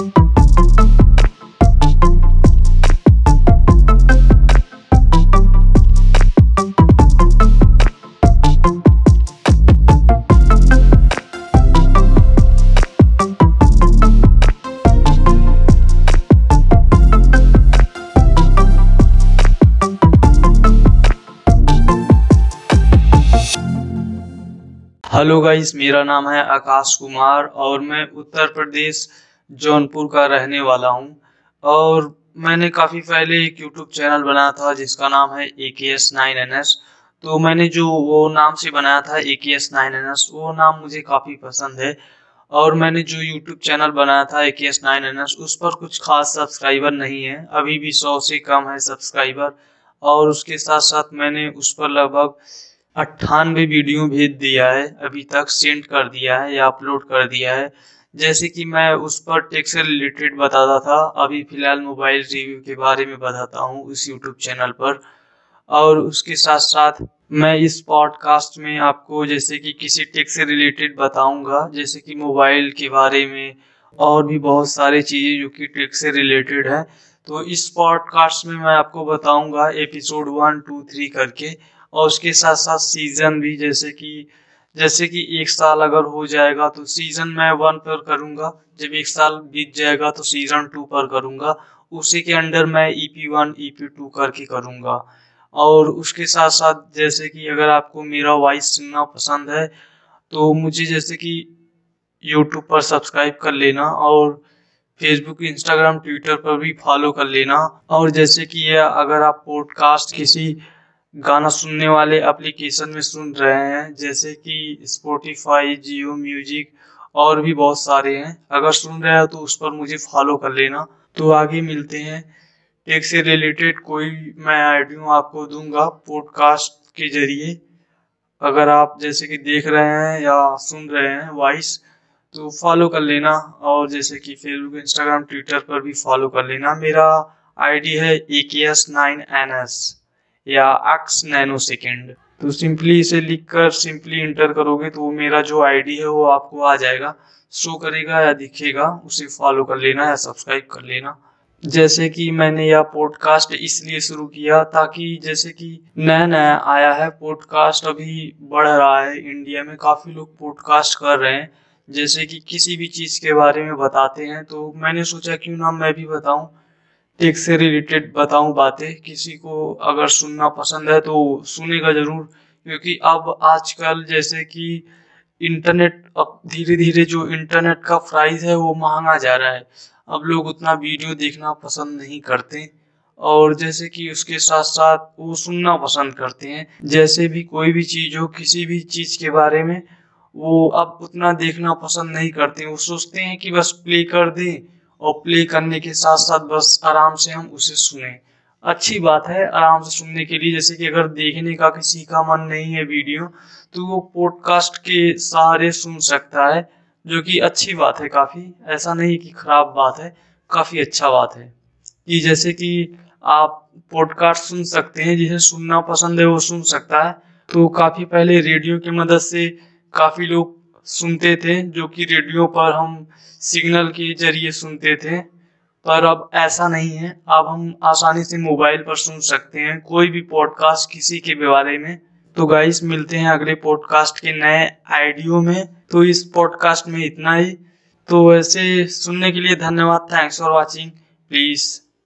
Hello guys मेरा नाम है आकाश कुमार और मैं उत्तर प्रदेश जौनपुर का रहने वाला हूँ। और मैंने काफ़ी पहले एक यूट्यूब चैनल बनाया था, जिसका नाम है A K S nine N S तो मैंने जो वो नाम से बनाया था ए K S nine N S वो नाम मुझे काफ़ी पसंद है। और मैंने जो यूट्यूब चैनल बनाया था ए K S nine N S उस पर कुछ खास सब्सक्राइबर नहीं है। अभी भी सौ से कम है सब्सक्राइबर और उसके साथ साथ मैंने उस पर लगभग अट्ठानवे वीडियो भेज दिया है। अभी तक सेंड कर दिया है या अपलोड कर दिया है। जैसे कि मैं उस पर टेक से रिलेटेड बताता था, अभी फ़िलहाल मोबाइल रिव्यू के बारे में बताता हूँ उस यूट्यूब चैनल पर। और उसके साथ साथ मैं इस पॉडकास्ट में आपको जैसे कि किसी टेक से रिलेटेड बताऊँगा, जैसे कि मोबाइल के बारे में और भी बहुत सारी चीज़ें जो कि टेक से रिलेटेड है। तो इस पॉडकास्ट में मैं आपको बताऊँगा एपिसोड वन टू थ्री करके और उसके साथ साथ सीज़न भी, जैसे कि जैसे कि एक साल अगर हो जाएगा तो सीज़न मैं वन पर करूँगा, जब एक साल बीत जाएगा तो सीज़न टू पर करूँगा, उसी के अंडर मैं E P one E P two करके करूँगा। और उसके साथ साथ जैसे कि अगर आपको मेरा वॉइस सुनना पसंद है तो मुझे जैसे कि यूट्यूब पर सब्सक्राइब कर लेना और फेसबुक इंस्टाग्राम ट्विटर पर भी फॉलो कर लेना। और जैसे कि अगर आप पॉडकास्ट किसी गाना सुनने वाले एप्लीकेशन में सुन रहे हैं, जैसे कि स्पोटिफाई जियो म्यूज़िक और भी बहुत सारे हैं। अगर सुन रहे हो तो उस पर मुझे फॉलो कर लेना। तो आगे मिलते हैं। टेक से रिलेटेड कोई मैं आइडियो आपको दूँगा पॉडकास्ट के ज़रिए। अगर आप जैसे कि देख रहे हैं या सुन रहे हैं वॉइस तो फॉलो कर लेना। और जैसे कि फेसबुक इंस्टाग्राम ट्विटर पर भी फॉलो कर लेना। मेरा आईडी है A K S nine N S या एक्स नैनो सेकेंड तो सिंपली इसे लिखकर सिंपली इंटर करोगे तो मेरा जो आईडी है वो आपको आ जाएगा। शो करेगा या दिखेगा, उसे फॉलो कर लेना या सब्सक्राइब कर लेना। जैसे कि मैंने यह पॉडकास्ट इसलिए शुरू किया ताकि जैसे कि नया नया आया है पॉडकास्ट अभी बढ़ रहा है। इंडिया में काफ़ी लोग पॉडकास्ट कर रहे हैं। जैसे कि किसी भी चीज़ के बारे में बताते हैं तो मैंने सोचा क्यों ना मैं भी बताऊँ। टेक से रिलेटेड बताऊँ बातें, किसी को अगर सुनना पसंद है तो सुनेगा ज़रूर, क्योंकि अब आजकल जैसे कि इंटरनेट अब धीरे धीरे जो इंटरनेट का प्राइस है वो महँगा जा रहा है। अब लोग उतना वीडियो देखना पसंद नहीं करते और जैसे कि उसके साथ साथ वो सुनना पसंद करते हैं। जैसे भी कोई भी चीज़ हो, किसी भी चीज़ के बारे में, वो अब उतना देखना पसंद नहीं करते। वो सोचते हैं कि बस प्ले कर दें। और प्ले करने के साथ साथ बस आराम से हम उसे सुने। अच्छी बात है, आराम से सुनने के लिए, जैसे कि अगर देखने का किसी का मन नहीं है वीडियो तो वो पॉडकास्ट के सहारे सुन सकता है, जो कि अच्छी बात है काफ़ी। ऐसा नहीं कि खराब बात है, काफ़ी अच्छा बात है। कि जैसे कि आप पॉडकास्ट सुन सकते हैं, जिसे सुनना पसंद है, वो सुन सकता है। तो काफ़ी पहले रेडियो की मदद से काफ़ी लोग सुनते थे, जो कि रेडियो पर हम सिग्नल के ज़रिए सुनते थे। पर अब ऐसा नहीं है। अब हम आसानी से मोबाइल पर सुन सकते हैं, कोई भी पॉडकास्ट किसी के बारे में। तो गाइस, मिलते हैं अगले पॉडकास्ट के नए आइडियो में। तो इस पॉडकास्ट में इतना ही। तो ऐसे सुनने के लिए धन्यवाद। Thanks for watching please